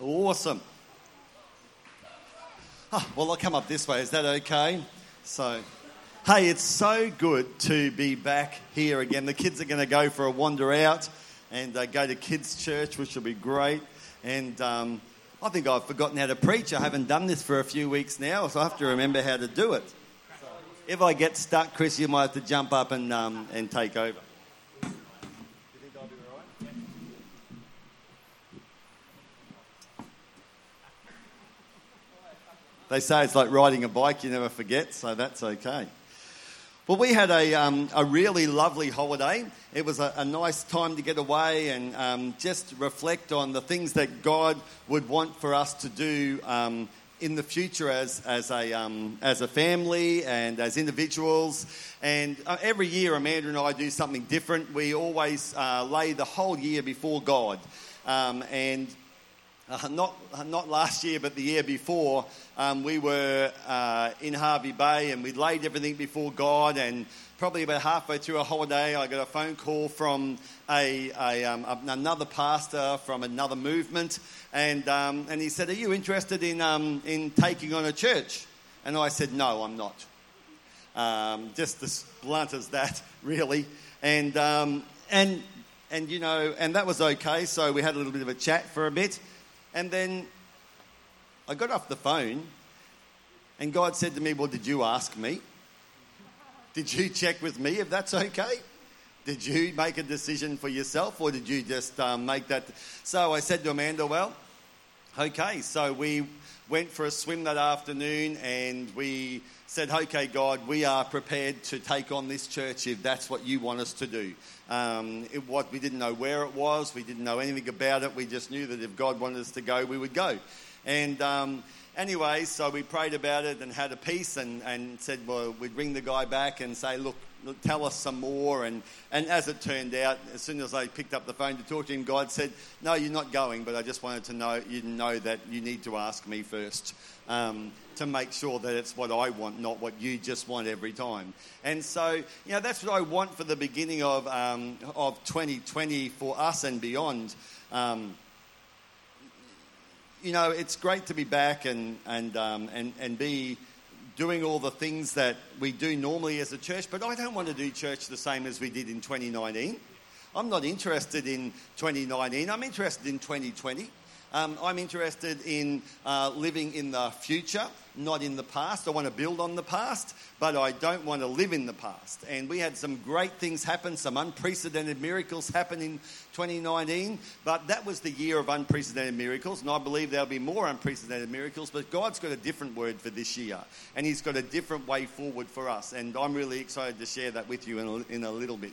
Awesome. Oh, well, I'll come up this way. Is that okay? So, hey, it's so good to be back here again. The kids are going to go for a wander out and uh, go to kids' church, which will be great. And um, I think I've forgotten how to preach. I haven't done this for a few weeks now, so I have to remember how to do it. If I get stuck, Chris, you might have to jump up and, um, and take over. They say it's like riding a bike, you never forget, so that's okay. Well, we had a, um, a really lovely holiday. It was a, a, nice time to get away and um, just reflect on the things that God would want for us to do um, in the future as, as, a, um, as a family and as individuals. And uh, every year, Amanda and I do something different. We always uh, lay the whole year before God. Um, and uh, not, not last year, but the year before, um, we were uh, in Hervey Bay and we laid everything before God. And probably about halfway through a holiday, I got a phone call from a, a um, another pastor from another movement. And, um, and he said, Are you interested in, um, in taking on a church? And I said, No, I'm not. Um, just as blunt as that, really. And, um, and, and, you know, and that was okay. So we had a little bit of a chat for a bit. And then I got off the phone, and God said to me, Well, did you ask me? Did you check with me if that's okay? Did you make a decision for yourself, or did you just um, make that? So I said to Amanda, Well, okay. So we went for a swim that afternoon, and we said, Okay, God, we are prepared to take on this church if that's what you want us to do. Um, it, what, we didn't know where it was, we didn't know anything about it. We just knew that if God wanted us to go, we would go. And um, anyway, so we prayed about it and had a peace and, and said, well, we'd ring the guy back and say, look, look, tell us some more. And, and as it turned out, as soon as I picked up the phone to talk to him, God said, no, you're not going, but I just wanted to know you know that you need to ask me first. Um, to make sure that it's what I want, not what you just want every time. And so, you know, that's what I want for the beginning of, um, of 2020 for us and beyond. Um, you know, it's great to be back and, and, um, and, and be doing all the things that we do normally as a church, but I don't want to do church the same as we did in 2019. I'm not interested in 2019, I'm interested in 2020. Um, I'm interested in uh, living in the future, not in the past. I want to build on the past, but I don't want to live in the past. And we had some great things happen, some unprecedented miracles happen in 2019, but that was the year of unprecedented miracles, and I believe there'll be more unprecedented miracles. But God's got a different word for this year, and He's got a different way forward for us. And I'm really excited to share that with you in a, in a little bit.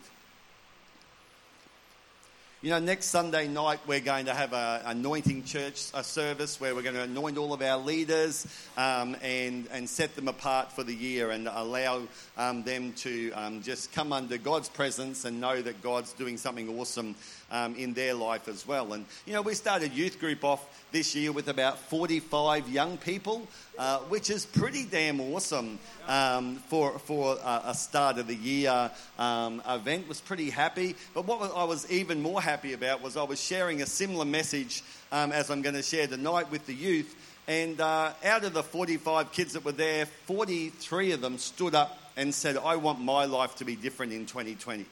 You know, next Sunday night we're going to have an anointing church a service where we're going to anoint all of our leaders um, and, and set them apart for the year and allow um, them to um, just come under God's presence and know that God's doing something awesome um, in their life as well. And, you know, we started youth group off this year with about 45 young people, uh, which is pretty damn awesome um, for, for a, a, start of the year um, event. Was pretty happy. But what I was even more happy about was I was sharing a similar message um, as I'm going to share tonight with the youth. And uh, out of the 45 kids that were there, 43 of them stood up and said, I want my life to be different in 2020.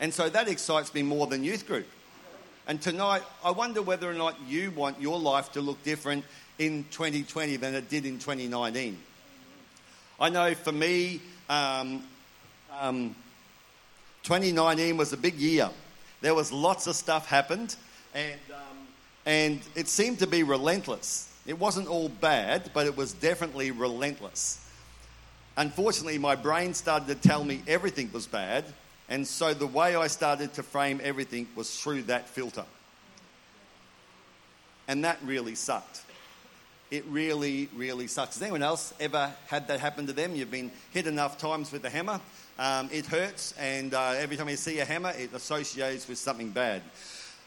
And so that excites me more than youth group. And tonight, I wonder whether or not you want your life to look different in 2020 than it did in 2019. I know for me, um, um, 2019 was a big year. There was lots of stuff happened, and, um, and it seemed to be relentless. It wasn't all bad, but it was definitely relentless. Unfortunately, my brain started to tell me everything was bad, and so the way I started to frame everything was through that filter. And that really sucked. It really, really sucks. Has anyone else ever had that happen to them? You've been hit enough times with a hammer, um, it hurts, and uh, every time you see a hammer, it associates with something bad.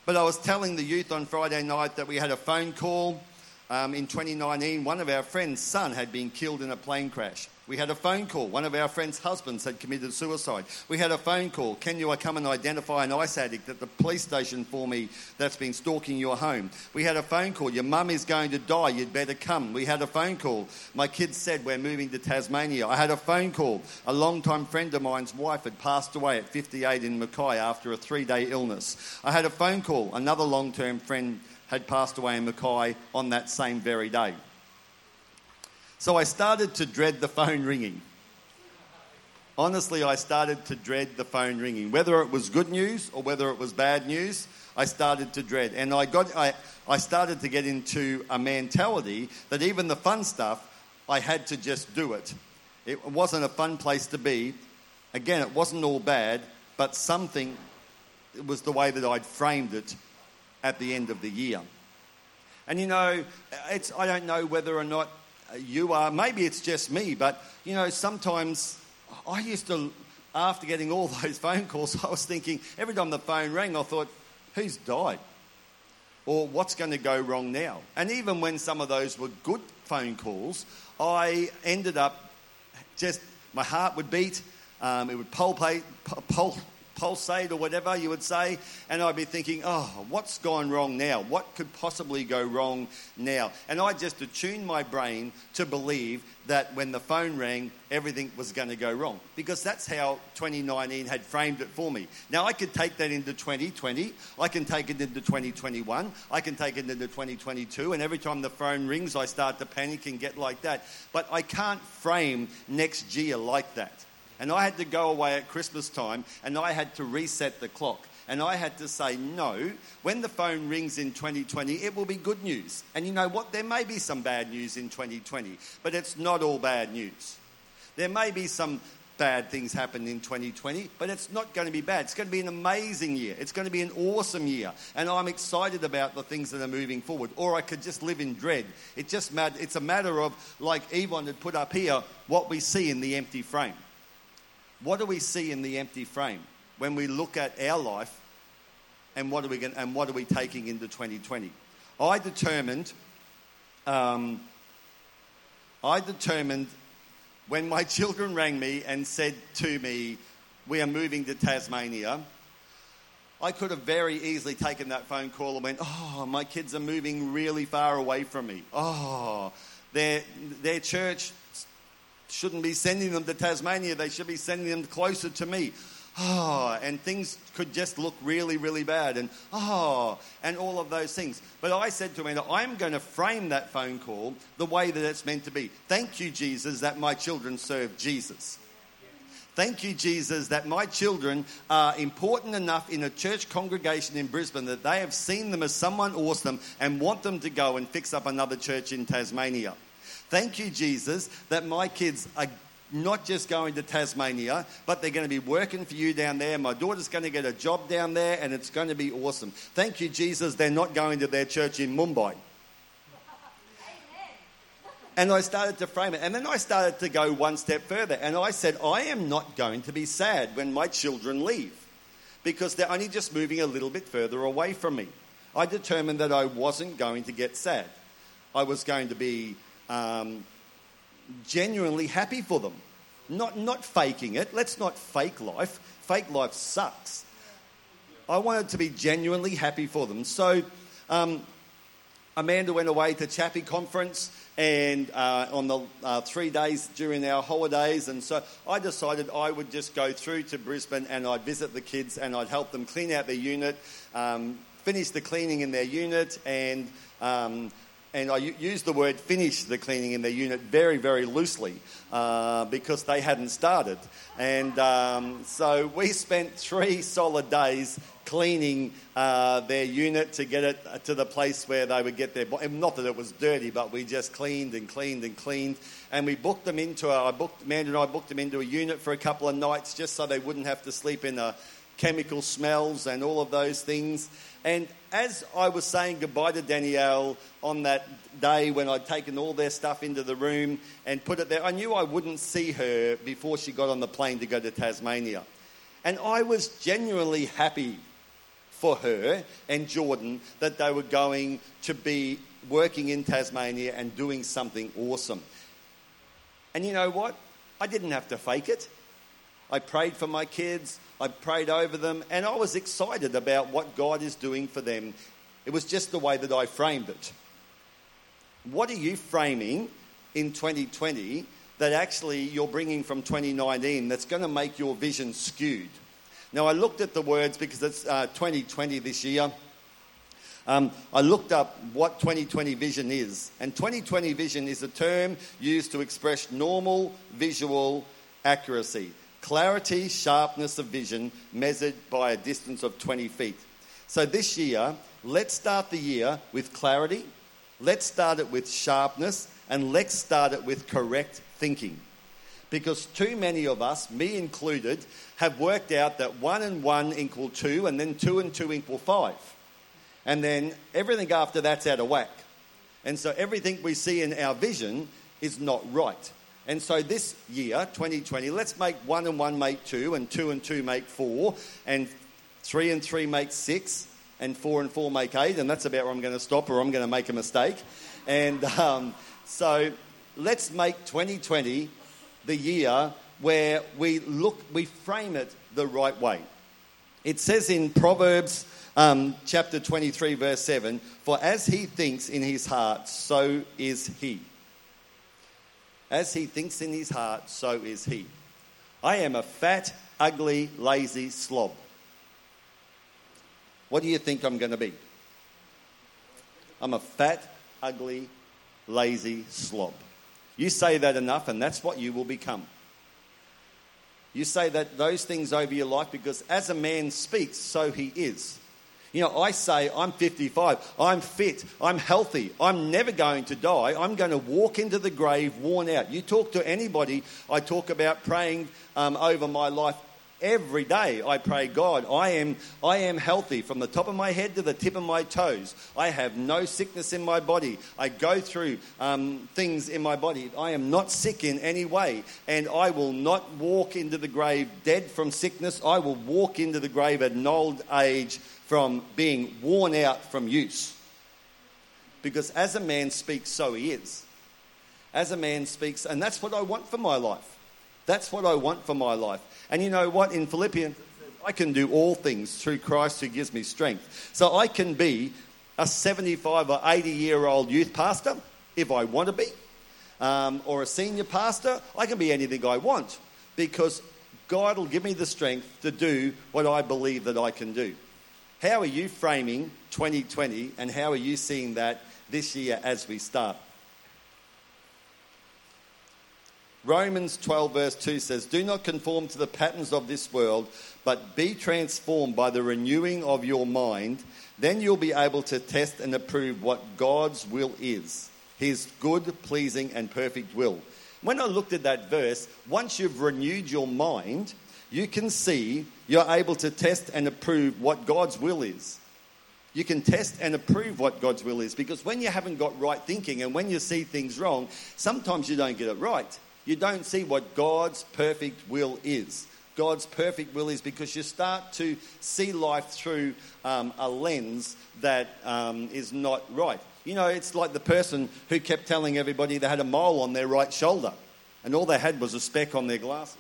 But I was telling the youth on Friday night that we had a phone call um, in 2019. One of our friends' son had been killed in a plane crash We had a phone call. One of our friends' husbands had committed suicide. We had a phone call. Can you come and identify an ice addict at the police station for me that's been stalking your home? We had a phone call. Your mum is going to die. You'd better come. We had a phone call. My kids said we're moving to Tasmania. I had a phone call. A long-time friend of mine's wife had passed away at 58 in Mackay after a three-day illness. I had a phone call. Another long-term friend had passed away in Mackay on that same very day. So I started to dread the phone ringing. Honestly, I started to dread the phone ringing. Whether it was good news or whether it was bad news, I started to dread. And I, got, I, I started to get into a mentality that even the fun stuff, I had to just do it. It wasn't a fun place to be. Again, it wasn't all bad, but something was the way that I'd framed it at the end of the year. And you know, it's, I don't know whether or not you are. Maybe it's just me, but you know, sometimes I used to, after getting all those phone calls, I was thinking every time the phone rang, I thought, who's died? Or what's going to go wrong now? And even when some of those were good phone calls, I ended up just, my heart would beat, um, it would pulpate, pul- pulsate or whatever you would say, and I'd be thinking, oh, what's gone wrong now? What could possibly go wrong now? And I just attuned my brain to believe that when the phone rang, everything was going to go wrong because that's how 2019 had framed it for me. Now I could take that into 2020, I can take it into 2021, I can take it into 2022, and every time the phone rings, I start to panic and get like that. But I can't frame next year like that. And I had to go away at Christmas time and I had to reset the clock. And I had to say, no, when the phone rings in 2020, it will be good news. And you know what? There may be some bad news in 2020, but it's not all bad news. There may be some bad things happen in 2020, but it's not going to be bad. It's going to be an amazing year. It's going to be an awesome year. And I'm excited about the things that are moving forward. Or I could just live in dread. It just it's a matter of, like Yvonne had put up here, what we see in the empty frame. What do we see in the empty frame when we look at our life and what are we, going, and what are we taking into 2020? I determined, um, I determined when my children rang me and said to me, We are moving to Tasmania. I could have very easily taken that phone call and went, Oh, my kids are moving really far away from me. Oh, their, their church shouldn't be sending them to Tasmania, they should be sending them closer to me. Oh, and things could just look really, really bad, and oh, and all of those things. But I said to Amanda, I'm going to frame that phone call the way that it's meant to be. Thank you, Jesus, that my children serve Jesus. Thank you, Jesus, that my children are important enough in a church congregation in Brisbane that they have seen them as someone awesome and want them to go and fix up another church in Tasmania. Thank you, Jesus, that my kids are not just going to Tasmania, but they're going to be working for you down there. My daughter's going to get a job down there, and it's going to be awesome. Thank you, Jesus, they're not going to their church in Mumbai. And I started to frame it. And then I started to go one step further. And I said, I am not going to be sad when my children leave because they're only just moving a little bit further away from me. I determined that I wasn't going to get sad. I was going to be um, genuinely happy for them. Not, not faking it. Let's not fake life. Fake life sucks. I wanted to be genuinely happy for them. So um, Amanda went away to Chappie Conference and uh, on the uh, three days during our holidays. And so I decided I would just go through to Brisbane and I'd visit the kids and I'd help them clean out their unit, um, finish the cleaning in their unit, and um, and I used the word finish the cleaning in their unit very, very loosely uh, because they hadn't started. And um, so we spent three solid days cleaning uh, their unit to get it to the place where they would get their. Not that it was dirty, but we just cleaned and cleaned and cleaned. And we booked them into a. I booked Amanda and I booked them into a unit for a couple of nights just so they wouldn't have to sleep in a chemical smells and all of those things. And as I was saying goodbye to Danielle on that day when I'd taken all their stuff into the room and put it there, I knew I wouldn't see her before she got on the plane to go to Tasmania. And I was genuinely happy for her and Jordan that they were going to be working in Tasmania and doing something awesome. And you know what? I didn't have to fake it. I prayed for my kids, I prayed over them, and I was excited about what God is doing for them. It was just the way that I framed it. What are you framing in 2020 that actually you're bringing from 2019 that's going to make your vision skewed? Now, I looked at the words because it's uh, 2020 this year. Um, I looked up what 2020 vision is, and 2020 vision is a term used to express normal visual accuracy, clarity, sharpness of vision measured by a distance of 20 feet. So this year, let's start the year with clarity, let's start it with sharpness, and let's start it with correct thinking. Because too many of us, me included, have worked out that one and one equal two, and then two and two equal five. And then everything after that's out of whack. And so everything we see in our vision is not right. And so this year, 2020, let's make one and one make two, and two and two make four, and three and three make six, and four and four make eight, and that's about where I'm going to stop or I'm going to make a mistake. And um, so let's make 2020 the year where we look, we frame it the right way. It says in Proverbs um, chapter 23, verse 7 For as he thinks in his heart, so is he. As he thinks in his heart, so is he. I am a fat, ugly, lazy slob. What do you think I'm going to be? I'm a fat, ugly, lazy slob. You say that enough, and that's what you will become. You say that those things over your life because as a man speaks, so he is. You know, I say I'm 55, I'm fit, I'm healthy, I'm never going to die, I'm going to walk into the grave worn out. You talk to anybody, I talk about praying um, over my life every day I pray, God, I am, I am healthy from the top of my head to the tip of my toes. I have no sickness in my body. I go through um, things in my body. I am not sick in any way. And I will not walk into the grave dead from sickness. I will walk into the grave at an old age from being worn out from use. Because as a man speaks, so he is. As a man speaks, and that's what I want for my life. That's what I want for my life. And you know what? In Philippians, I can do all things through Christ who gives me strength. So I can be a 75 or 80 year old youth pastor if I want to be, um, or a senior pastor. I can be anything I want because God will give me the strength to do what I believe that I can do. How are you framing 2020 and how are you seeing that this year as we start? Romans 12, verse 2 says, Do not conform to the patterns of this world, but be transformed by the renewing of your mind. Then you'll be able to test and approve what God's will is his good, pleasing, and perfect will. When I looked at that verse, once you've renewed your mind, you can see you're able to test and approve what God's will is. You can test and approve what God's will is because when you haven't got right thinking and when you see things wrong, sometimes you don't get it right. You don't see what God's perfect will is. God's perfect will is because you start to see life through um, a lens that um, is not right. You know, it's like the person who kept telling everybody they had a mole on their right shoulder and all they had was a speck on their glasses.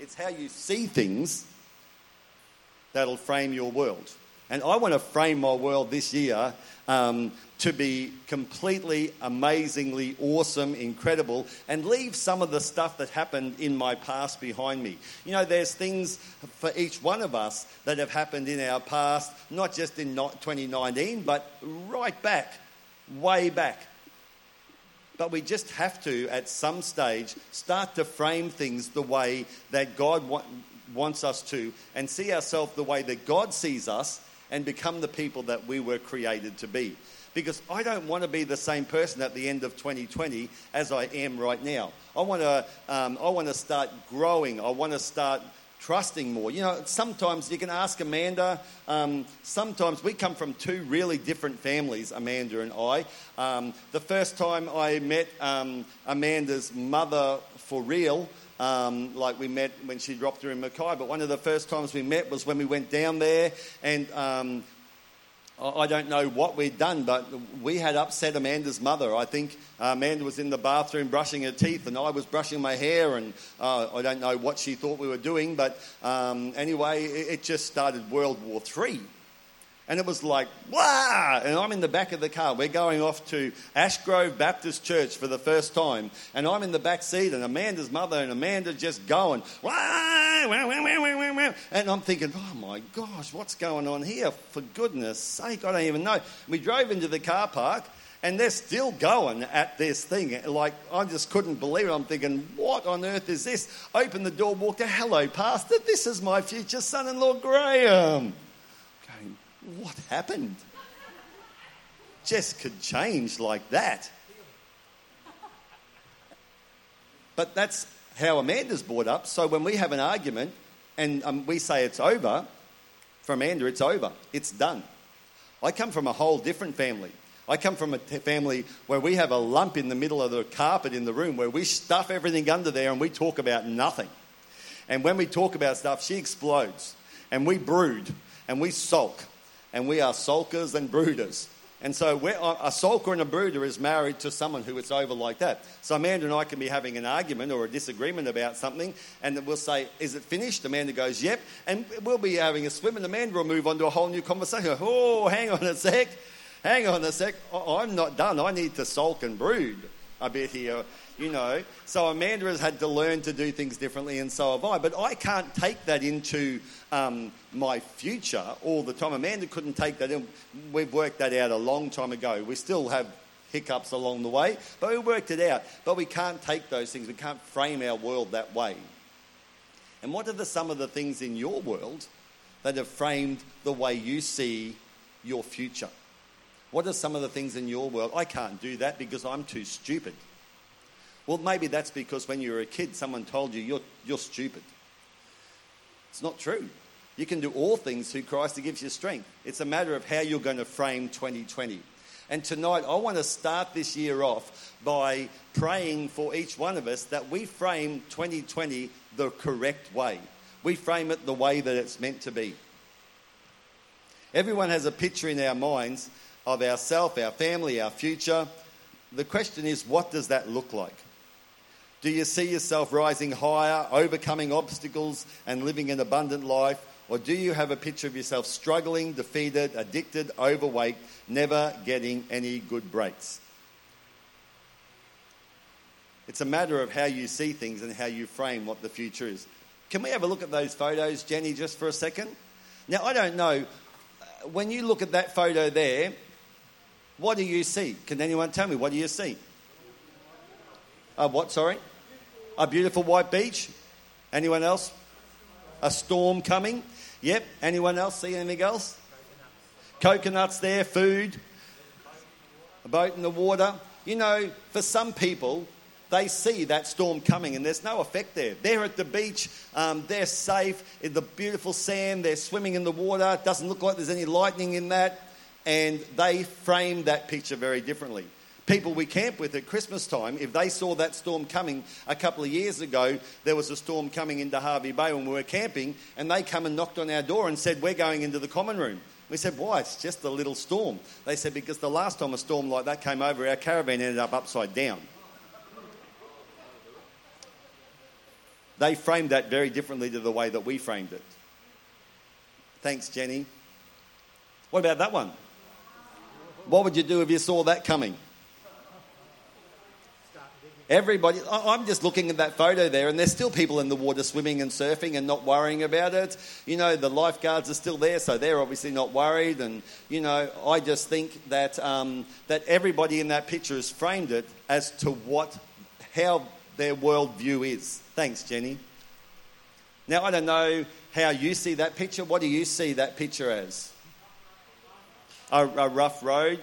It's how you see things that'll frame your world. And I want to frame my world this year um, to be completely, amazingly awesome, incredible, and leave some of the stuff that happened in my past behind me. You know, there's things for each one of us that have happened in our past, not just in 2019, but right back, way back. But we just have to, at some stage, start to frame things the way that God wa- wants us to and see ourselves the way that God sees us and become the people that we were created to be. Because I don't want to be the same person at the end of 2020 as I am right now. I want to, um, I want to start growing. I want to start trusting more. You know, sometimes you can ask Amanda, um, sometimes we come from two really different families, Amanda and I. Um, the first time I met um, Amanda's mother for real, um, like we met when she dropped her in Mackay, but one of the first times we met was when we went down there and um, I don't know what we'd done, but we had upset Amanda's mother. I think uh, Amanda was in the bathroom brushing her teeth, and I was brushing my hair, and uh, I don't know what she thought we were doing, but um, anyway, it just started World War Three. And it was like, wow! And I'm in the back of the car. We're going off to Ashgrove Baptist Church for the first time. And I'm in the back seat, and Amanda's mother and Amanda just going, wow! And I'm thinking, oh my gosh, what's going on here? For goodness sake, I don't even know. We drove into the car park, and they're still going at this thing. Like, I just couldn't believe it. I'm thinking, what on earth is this? Open the door, walked out, hello, Pastor, this is my future son in law, Graham what happened? Just could change like that. But that's how Amanda's brought up. So when we have an argument and um, we say it's over, for Amanda, it's over. It's done. I come from a whole different family. I come from a t- family where we have a lump in the middle of the carpet in the room where we stuff everything under there and we talk about nothing. And when we talk about stuff, she explodes. And we brood and we sulk and we are sulkers and brooders. And so a sulker and a brooder is married to someone who it's over like that. So Amanda and I can be having an argument or a disagreement about something, and we'll say, "Is it finished?" Amanda goes, "Yep," and we'll be having a swim, and Amanda will move on to a whole new conversation. Oh, hang on a sec, hang on a sec. I'm not done. I need to sulk and brood a bit here you know. So Amanda has had to learn to do things differently, and so have I. But I can't take that into um, my future all the time. Amanda couldn't take that in. We've worked that out a long time ago. We still have hiccups along the way, but we worked it out. But we can't take those things, we can't frame our world that way. And what are the, some of the things in your world that have framed the way you see your future? What are some of the things in your world? I can't do that because I'm too stupid. Well, maybe that's because when you were a kid, someone told you you're, you're stupid. It's not true. You can do all things through Christ who gives you strength. It's a matter of how you're going to frame 2020. And tonight, I want to start this year off by praying for each one of us that we frame 2020 the correct way. We frame it the way that it's meant to be. Everyone has a picture in our minds of ourselves, our family, our future. The question is, what does that look like? Do you see yourself rising higher, overcoming obstacles, and living an abundant life? Or do you have a picture of yourself struggling, defeated, addicted, overweight, never getting any good breaks? It's a matter of how you see things and how you frame what the future is. Can we have a look at those photos, Jenny, just for a second? Now, I don't know. When you look at that photo there, what do you see? Can anyone tell me? What do you see? Uh, what, sorry? A beautiful white beach. Anyone else? A storm coming. Yep. Anyone else see anything else? Coconuts, Coconuts there, food, a boat in the water. You know, for some people, they see that storm coming and there's no effect there. They're at the beach, um, they're safe, in the beautiful sand, they're swimming in the water, it doesn't look like there's any lightning in that, and they frame that picture very differently people we camp with at Christmas time, if they saw that storm coming a couple of years ago, there was a storm coming into Hervey Bay when we were camping, and they come and knocked on our door and said, We're going into the common room. We said, Why? It's just a little storm. They said, Because the last time a storm like that came over, our caravan ended up upside down. They framed that very differently to the way that we framed it. Thanks, Jenny. What about that one? What would you do if you saw that coming? Everybody, I'm just looking at that photo there, and there's still people in the water swimming and surfing and not worrying about it. You know, the lifeguards are still there, so they're obviously not worried. And, you know, I just think that, um, that everybody in that picture has framed it as to what, how their worldview is. Thanks, Jenny. Now, I don't know how you see that picture. What do you see that picture as? A, a rough road?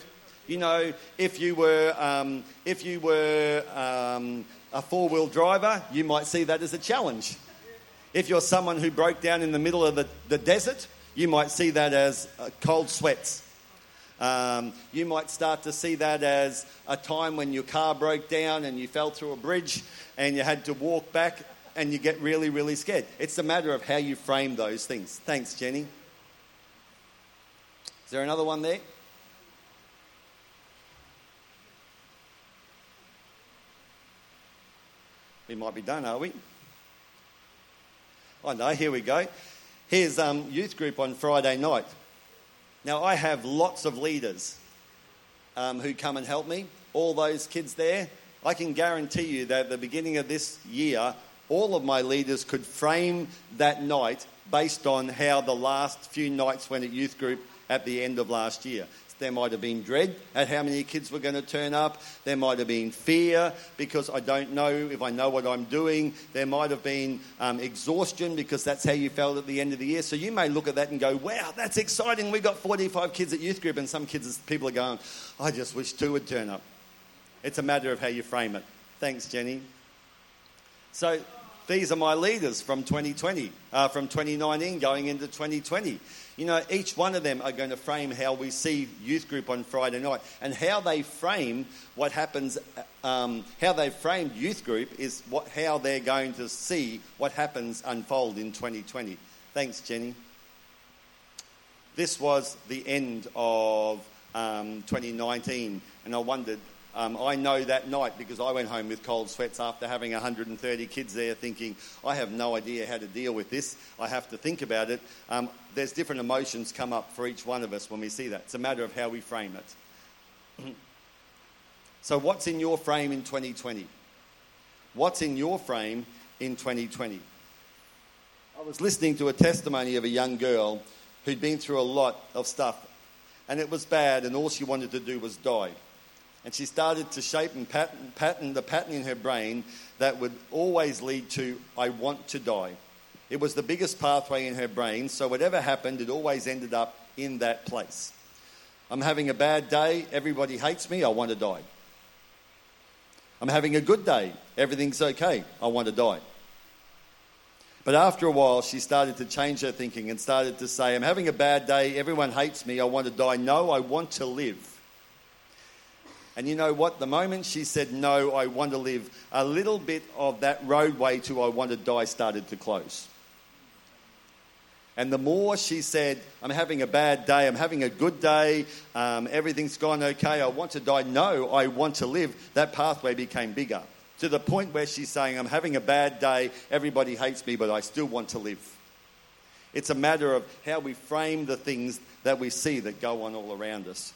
You know, if you were, um, if you were um, a four wheel driver, you might see that as a challenge. If you're someone who broke down in the middle of the, the desert, you might see that as uh, cold sweats. Um, you might start to see that as a time when your car broke down and you fell through a bridge and you had to walk back and you get really, really scared. It's a matter of how you frame those things. Thanks, Jenny. Is there another one there? We might be done, are we? Oh know, here we go. Here's um, youth group on Friday night. Now, I have lots of leaders um, who come and help me. All those kids there, I can guarantee you that at the beginning of this year, all of my leaders could frame that night based on how the last few nights went at youth group at the end of last year. There might have been dread at how many kids were going to turn up. There might have been fear because I don't know if I know what I'm doing. There might have been um, exhaustion because that's how you felt at the end of the year. So you may look at that and go, wow, that's exciting. We've got 45 kids at youth group, and some kids, people are going, I just wish two would turn up. It's a matter of how you frame it. Thanks, Jenny. So these are my leaders from 2020, uh, from 2019 going into 2020. You know, each one of them are going to frame how we see youth group on Friday night and how they frame what happens, um, how they framed youth group is what, how they're going to see what happens unfold in 2020. Thanks, Jenny. This was the end of um, 2019, and I wondered um, I know that night because I went home with cold sweats after having 130 kids there, thinking, I have no idea how to deal with this. I have to think about it. Um, there's different emotions come up for each one of us when we see that. It's a matter of how we frame it. so, what's in your frame in 2020? What's in your frame in 2020? I was listening to a testimony of a young girl who'd been through a lot of stuff, and it was bad, and all she wanted to do was die and she started to shape and pattern, pattern the pattern in her brain that would always lead to, I want to die. It was the biggest pathway in her brain, so whatever happened, it always ended up in that place. I'm having a bad day, everybody hates me, I want to die. I'm having a good day, everything's okay, I want to die. But after a while, she started to change her thinking and started to say, I'm having a bad day, everyone hates me, I want to die. No, I want to live. And you know what? The moment she said, No, I want to live, a little bit of that roadway to I want to die started to close. And the more she said, I'm having a bad day, I'm having a good day, um, everything's gone okay, I want to die, no, I want to live, that pathway became bigger. To the point where she's saying, I'm having a bad day, everybody hates me, but I still want to live. It's a matter of how we frame the things that we see that go on all around us.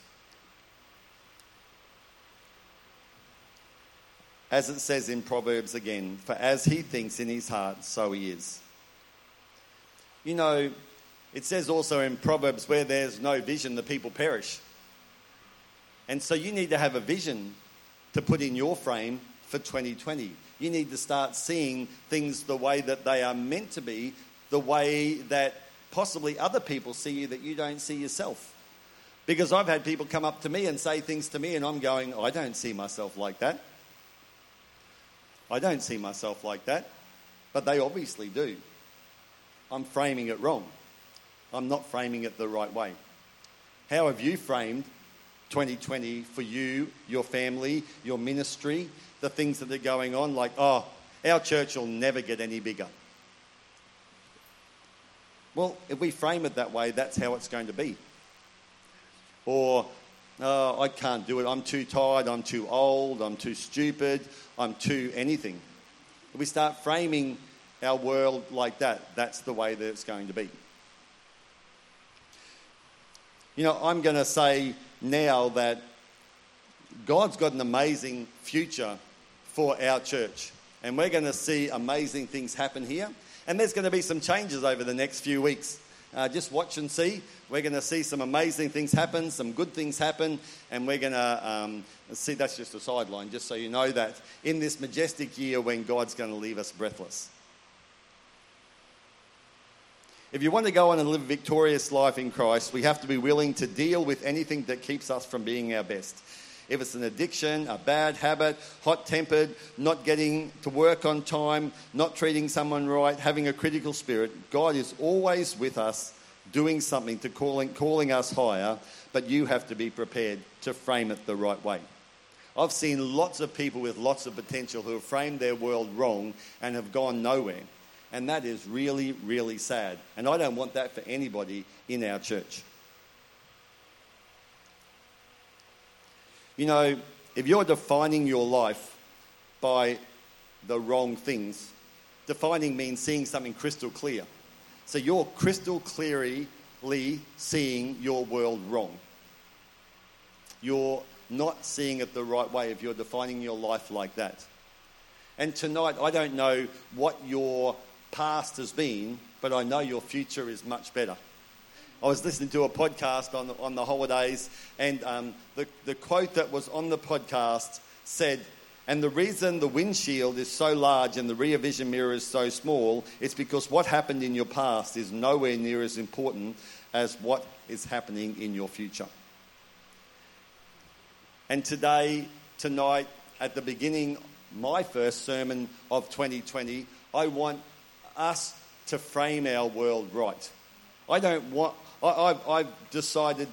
As it says in Proverbs again, for as he thinks in his heart, so he is. You know, it says also in Proverbs, where there's no vision, the people perish. And so you need to have a vision to put in your frame for 2020. You need to start seeing things the way that they are meant to be, the way that possibly other people see you that you don't see yourself. Because I've had people come up to me and say things to me, and I'm going, I don't see myself like that. I don't see myself like that, but they obviously do. I'm framing it wrong. I'm not framing it the right way. How have you framed 2020 for you, your family, your ministry, the things that are going on? Like, oh, our church will never get any bigger. Well, if we frame it that way, that's how it's going to be. Or oh, I can't do it. I'm too tired. I'm too old. I'm too stupid. I'm too anything. If we start framing our world like that, that's the way that it's going to be. You know, I'm going to say now that God's got an amazing future for our church. And we're going to see amazing things happen here. And there's going to be some changes over the next few weeks. Uh, just watch and see. We're going to see some amazing things happen, some good things happen, and we're going to um, see that's just a sideline, just so you know that in this majestic year when God's going to leave us breathless. If you want to go on and live a victorious life in Christ, we have to be willing to deal with anything that keeps us from being our best. If it's an addiction, a bad habit, hot tempered, not getting to work on time, not treating someone right, having a critical spirit, God is always with us doing something to calling, calling us higher, but you have to be prepared to frame it the right way. I've seen lots of people with lots of potential who have framed their world wrong and have gone nowhere. And that is really, really sad. And I don't want that for anybody in our church. You know, if you're defining your life by the wrong things, defining means seeing something crystal clear. So you're crystal clearly seeing your world wrong. You're not seeing it the right way if you're defining your life like that. And tonight, I don't know what your past has been, but I know your future is much better. I was listening to a podcast on the, on the holidays, and um, the, the quote that was on the podcast said, and the reason the windshield is so large and the rear vision mirror is so small is because what happened in your past is nowhere near as important as what is happening in your future. And today, tonight, at the beginning, my first sermon of 2020, I want us to frame our world right. I don't want, I, have I've decided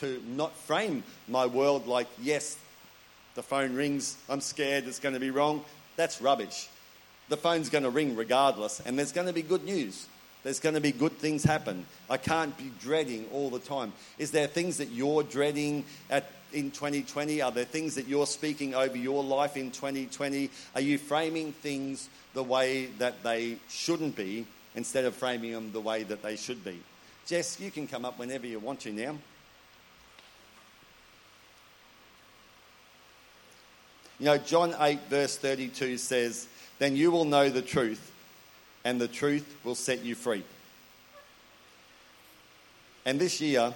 to not frame my world like, yes, the phone rings, I'm scared it's going to be wrong. That's rubbish. The phone's going to ring regardless, and there's going to be good news. There's going to be good things happen. I can't be dreading all the time. Is there things that you're dreading at, in 2020? Are there things that you're speaking over your life in 2020? Are you framing things the way that they shouldn't be instead of framing them the way that they should be? Jess, you can come up whenever you want to now. You know, John 8, verse 32 says, Then you will know the truth, and the truth will set you free. And this year,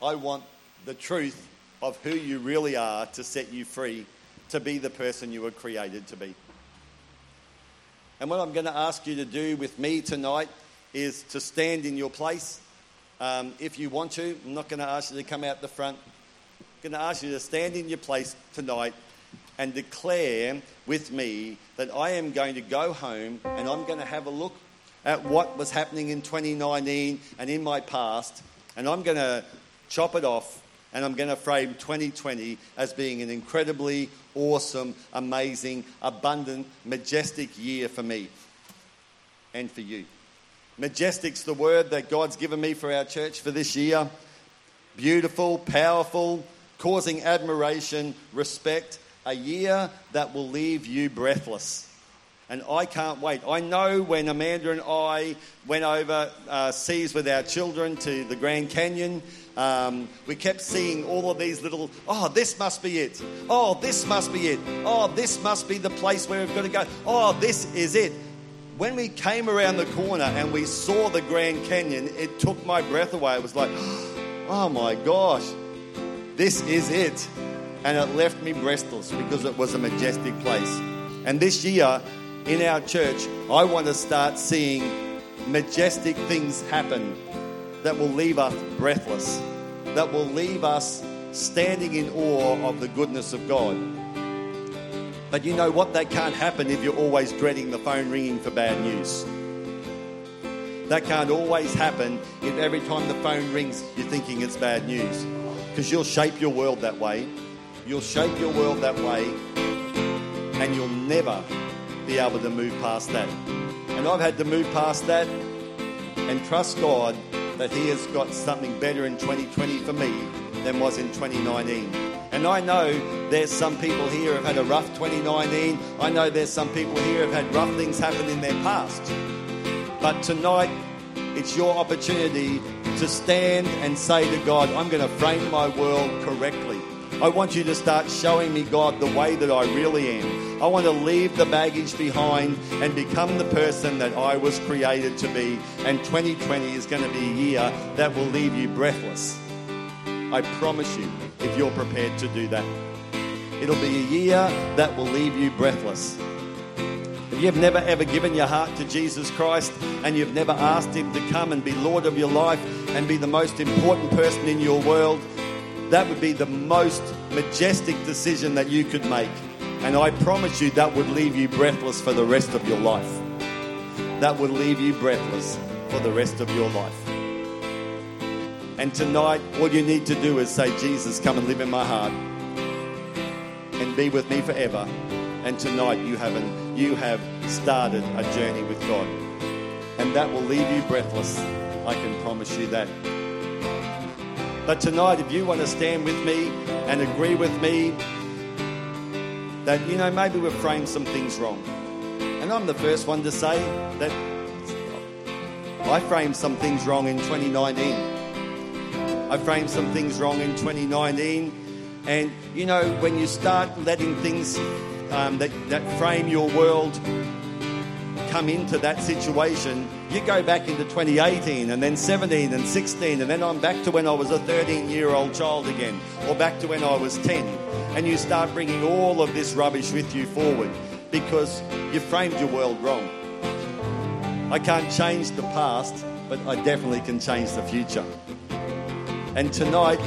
I want the truth of who you really are to set you free to be the person you were created to be. And what I'm going to ask you to do with me tonight is to stand in your place. Um, if you want to, I'm not going to ask you to come out the front. I'm going to ask you to stand in your place tonight and declare with me that I am going to go home and I'm going to have a look at what was happening in 2019 and in my past, and I'm going to chop it off and I'm going to frame 2020 as being an incredibly awesome, amazing, abundant, majestic year for me and for you. Majestic's the word that God's given me for our church for this year. Beautiful, powerful, causing admiration, respect, a year that will leave you breathless. And I can't wait. I know when Amanda and I went over uh, seas with our children to the Grand Canyon, um, we kept seeing all of these little, oh, this must be it. Oh, this must be it. Oh, this must be the place where we've got to go. Oh, this is it. When we came around the corner and we saw the Grand Canyon, it took my breath away. It was like, oh my gosh, this is it. And it left me breathless because it was a majestic place. And this year in our church, I want to start seeing majestic things happen that will leave us breathless, that will leave us standing in awe of the goodness of God. But you know what? That can't happen if you're always dreading the phone ringing for bad news. That can't always happen if every time the phone rings you're thinking it's bad news because you'll shape your world that way. You'll shape your world that way, and you'll never be able to move past that. And I've had to move past that and trust God that He has got something better in 2020 for me than was in 2019. And I know there's some people here who have had a rough 2019. I know there's some people here who have had rough things happen in their past. But tonight, it's your opportunity to stand and say to God, I'm going to frame my world correctly. I want you to start showing me, God, the way that I really am. I want to leave the baggage behind and become the person that I was created to be. And 2020 is going to be a year that will leave you breathless. I promise you, if you're prepared to do that. It'll be a year that will leave you breathless. If you've never ever given your heart to Jesus Christ and you've never asked Him to come and be Lord of your life and be the most important person in your world, that would be the most majestic decision that you could make. And I promise you that would leave you breathless for the rest of your life. That would leave you breathless for the rest of your life. And tonight, all you need to do is say, Jesus, come and live in my heart and be with me forever. And tonight, you have an you have started a journey with God. And that will leave you breathless. I can promise you that. But tonight, if you want to stand with me and agree with me that, you know, maybe we've framed some things wrong. And I'm the first one to say that I framed some things wrong in 2019. I framed some things wrong in 2019. And, you know, when you start letting things um, that, that frame your world come into that situation, you go back into 2018 and then 17 and 16, and then I'm back to when I was a 13 year old child again, or back to when I was 10. And you start bringing all of this rubbish with you forward because you framed your world wrong. I can't change the past, but I definitely can change the future. And tonight,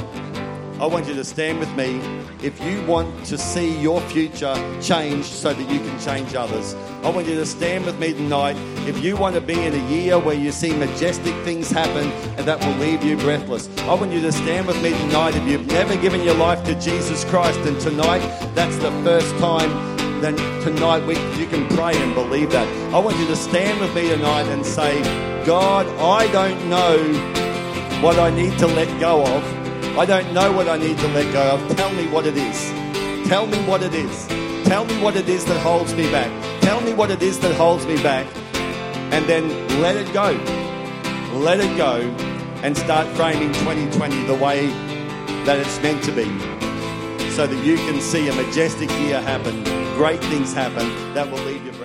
I want you to stand with me if you want to see your future change so that you can change others. I want you to stand with me tonight if you want to be in a year where you see majestic things happen and that will leave you breathless. I want you to stand with me tonight if you've never given your life to Jesus Christ and tonight that's the first time then tonight we, you can pray and believe that. I want you to stand with me tonight and say, God, I don't know what I need to let go of, I don't know what I need to let go of. Tell me what it is. Tell me what it is. Tell me what it is that holds me back. Tell me what it is that holds me back. And then let it go. Let it go and start framing 2020 the way that it's meant to be. So that you can see a majestic year happen, great things happen that will leave you.